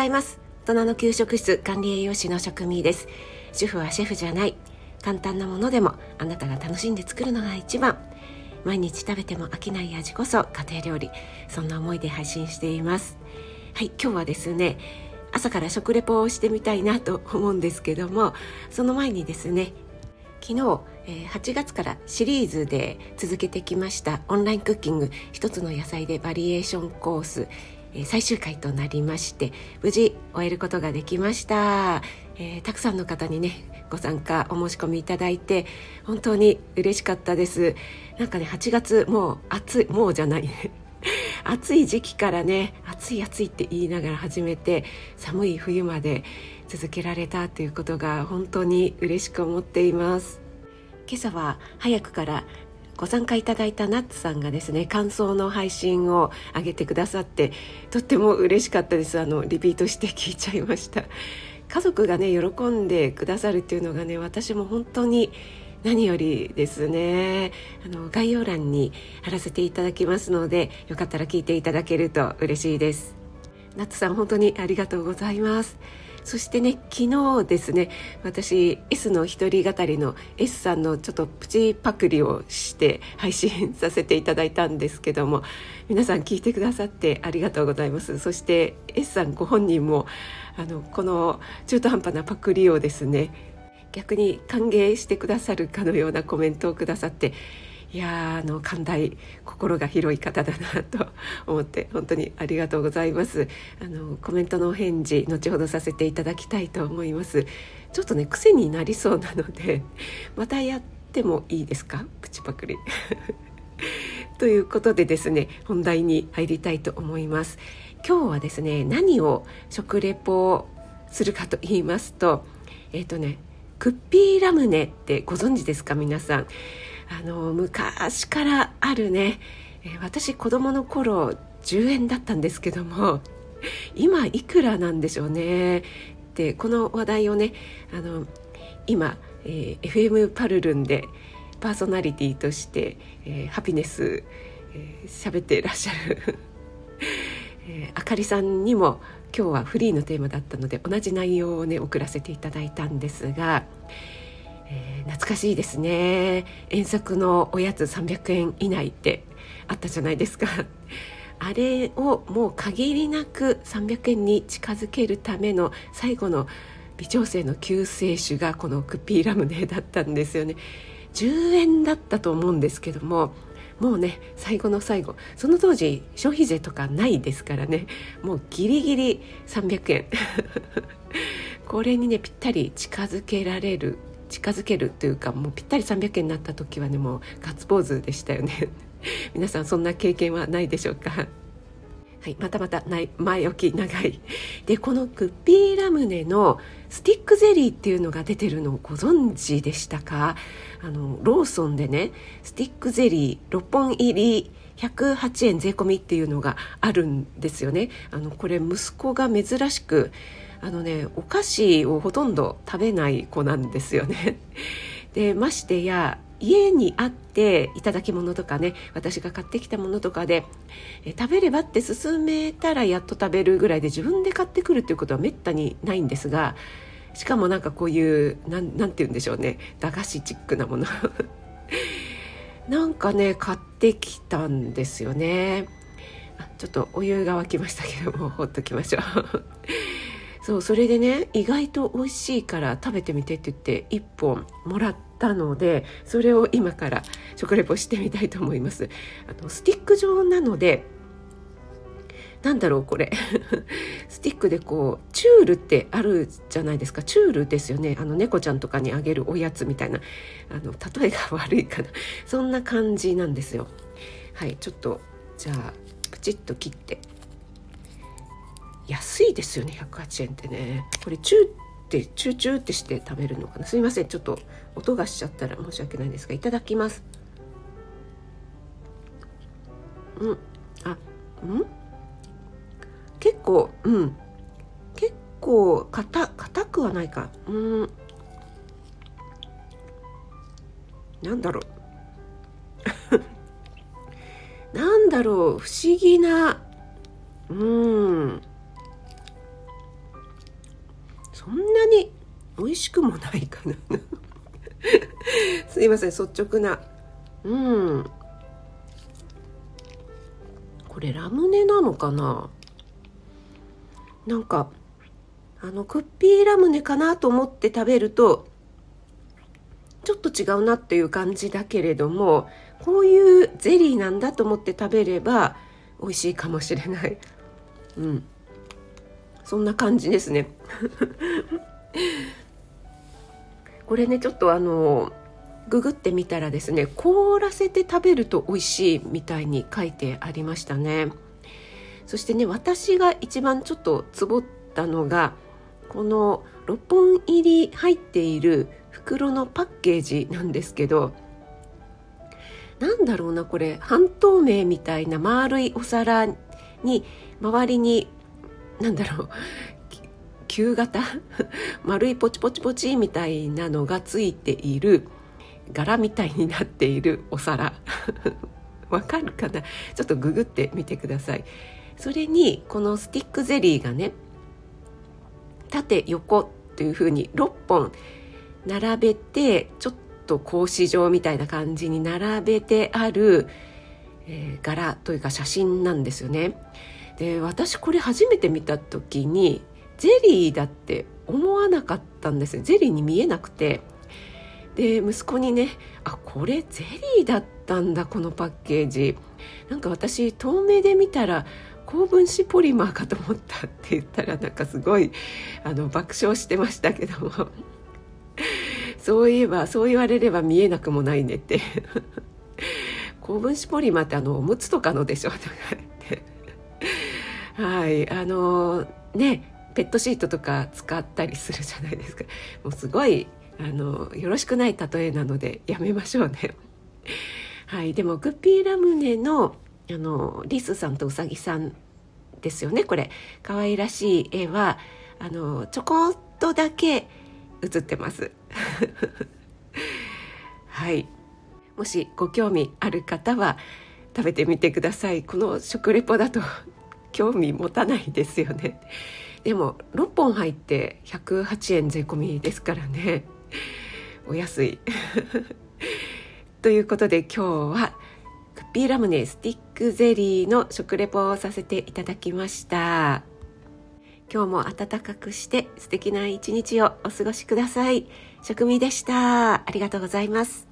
ざいます。大人の給食室管理栄養士の職味です。主婦はシェフじゃない。簡単なものでもあなたが楽しんで作るのが一番。毎日食べても飽きない味こそ家庭料理。そんな思いで配信しています。はい今日はですね朝から食レポをしてみたいなと思うんですけどもその前にですね昨日、8月からシリーズで続けてきましたオンラインクッキング。一つの野菜でバリエーションコース。最終回となりまして無事終えることができました、えー、たくさんの方にねご参加お申し込みいただいて本当に嬉しかったです。なんかね8月もう暑いもうじゃない。暑い時期からね暑い暑いって言いながら始めて寒い冬まで続けられたということが本当に嬉しく思っています。今朝は早くからご参加いただいたナッツさんがですね感想の配信を上げてくださってとっても嬉しかったです。あのリピートして聞いちゃいました。家族がね喜んでくださるっていうのがね私も本当に何よりですね。あの概要欄に貼らせていただきますのでよかったら聞いていただけると嬉しいです。ナッツさん本当にありがとうございます。そしてね昨日ですね私 S の一人語りの S さんのちょっとプチパクリをして配信させていただいたんですけども皆さん聞いてくださってありがとうございます。そして S さんご本人もあのこの中途半端なパクリをですね逆に歓迎してくださるかのようなコメントをくださっていやあの寛大心が広い方だなと思って本当にありがとうございます。あのコメントのお返事後ほどさせていただきたいと思います。ちょっとね癖になりそうなので またやってもいいですか？プチパクリ。ということでですね本題に入りたいと思います。今日はですね何を食レポするかと言いますとえっ、ー、とねクッピーラムネってご存知ですか？皆さん。あの昔からあるね、え私子供の頃10円だったんですけども今いくらなんでしょうね。でこの話題をねあの今、えー、FM パルルンでパーソナリティとして、えー、ハピネス喋、えー、ってらっしゃるえー、あかりさんにも今日はフリーのテーマだったので同じ内容をね送らせていただいたんですが、懐かしいですね。遠足のおやつ300円以内ってあったじゃないですか。あれをもう限りなく300円に近づけるための最後の微調整の救世主がこのクッピーラムネだったんですよね。10円だったと思うんですけどももうね最後の最後その当時消費税とかないですからね。もうギリギリ300円 これにねぴったり近づけられる近づけるというかもうぴったり300円になった時はねもうガッツポーズでしたよね。皆さんそんな経験はないでしょうか。はい、またまた前置き長い。でこのクッピーラムネのスティックゼリーっていうのが出てるのをご存知でしたか？あのローソンでねスティックゼリー6本入り108円税込みっていうのがあるんですよね。あのこれ息子が珍しくあのねお菓子をほとんど食べない子なんですよね。でましてや家にあっていただき物とかね私が買ってきたものとかでえ食べればって勧めたらやっと食べるぐらいで自分で買ってくるっていうことはめったにないんですがしかもなんかこういうなんなんて言うんでしょうね駄菓子チックなもの。なんかね買ってきたんですよね。ちょっとお湯が沸きましたけどもほっときましょう。そうそれでね意外と美味しいから食べてみてって言って1本もらったのでそれを今から食レポしてみたいと思います。あのスティック状なのでなんだろうこれ。スティックでこうチュールってあるじゃないですか。チュールですよね。あの猫ちゃんとかにあげるおやつみたいな。あの例えが悪いかな。そんな感じなんですよ。はいちょっとじゃあプチッと切って。安いですよね108円ってね。これチューってチューチューってして食べるのかな。すいませんちょっと音がしちゃったら申し訳ないんですがいただきます。うん。あうん？結構うん。結構硬硬くはないか。うん。なんだろう。なんだろう。不思議な。うん。んなに美味しくもないかな。すいません率直な。うん。これラムネなのかな？なんかあのクッピーラムネかなと思って食べるとちょっと違うなっていう感じだけれどもこういうゼリーなんだと思って食べれば美味しいかもしれない。うん。そんな感じですね。これねちょっとあのググってみたらですね凍らせて食べると美味しいみたいに書いてありましたね。そしてね私が一番ちょっとつぼったのがこの6本入り入っている袋のパッケージなんですけどなんだろうなこれ。半透明みたいな丸いお皿に周りになんだろう。球型？丸いポチポチポチみたいなのがついている。柄みたいになっているお皿。わかるかな？ちょっとググってみてください。それにこのスティックゼリーがね縦横というふうに6本並べてちょっと格子状みたいな感じに並べてある、えー、柄というか写真なんですよね。で私これ初めて見た時にゼリーだって思わなかったんですゼリーに見えなくて。で息子にね「あこれゼリーだったんだこのパッケージ」なんか私遠目で見たら高分子ポリマーかと思ったって言ったらなんかすごいあの爆笑してましたけども。そういえばそう言われれば見えなくもないねって。高分子ポリマーってあのおむつとかのでしょ？とか言って。はいあのねペットシートとか使ったりするじゃないですか。もうすごいあのよろしくない例えなのでやめましょうね。はいでもグッピーラムネのあのリスさんとウサギさんですよねこれ。可愛らしい絵はあのちょこっとだけ写ってます。はい。もしご興味ある方は食べてみてください。この食レポだと興味持たないですよね。でも6本入って108円税込みですからね。お安い。ということで今日はクッピーラムネスティックゼリーの食レポをさせていただきました。今日も暖かくして素敵な一日をお過ごしください。食味でした。ありがとうございます。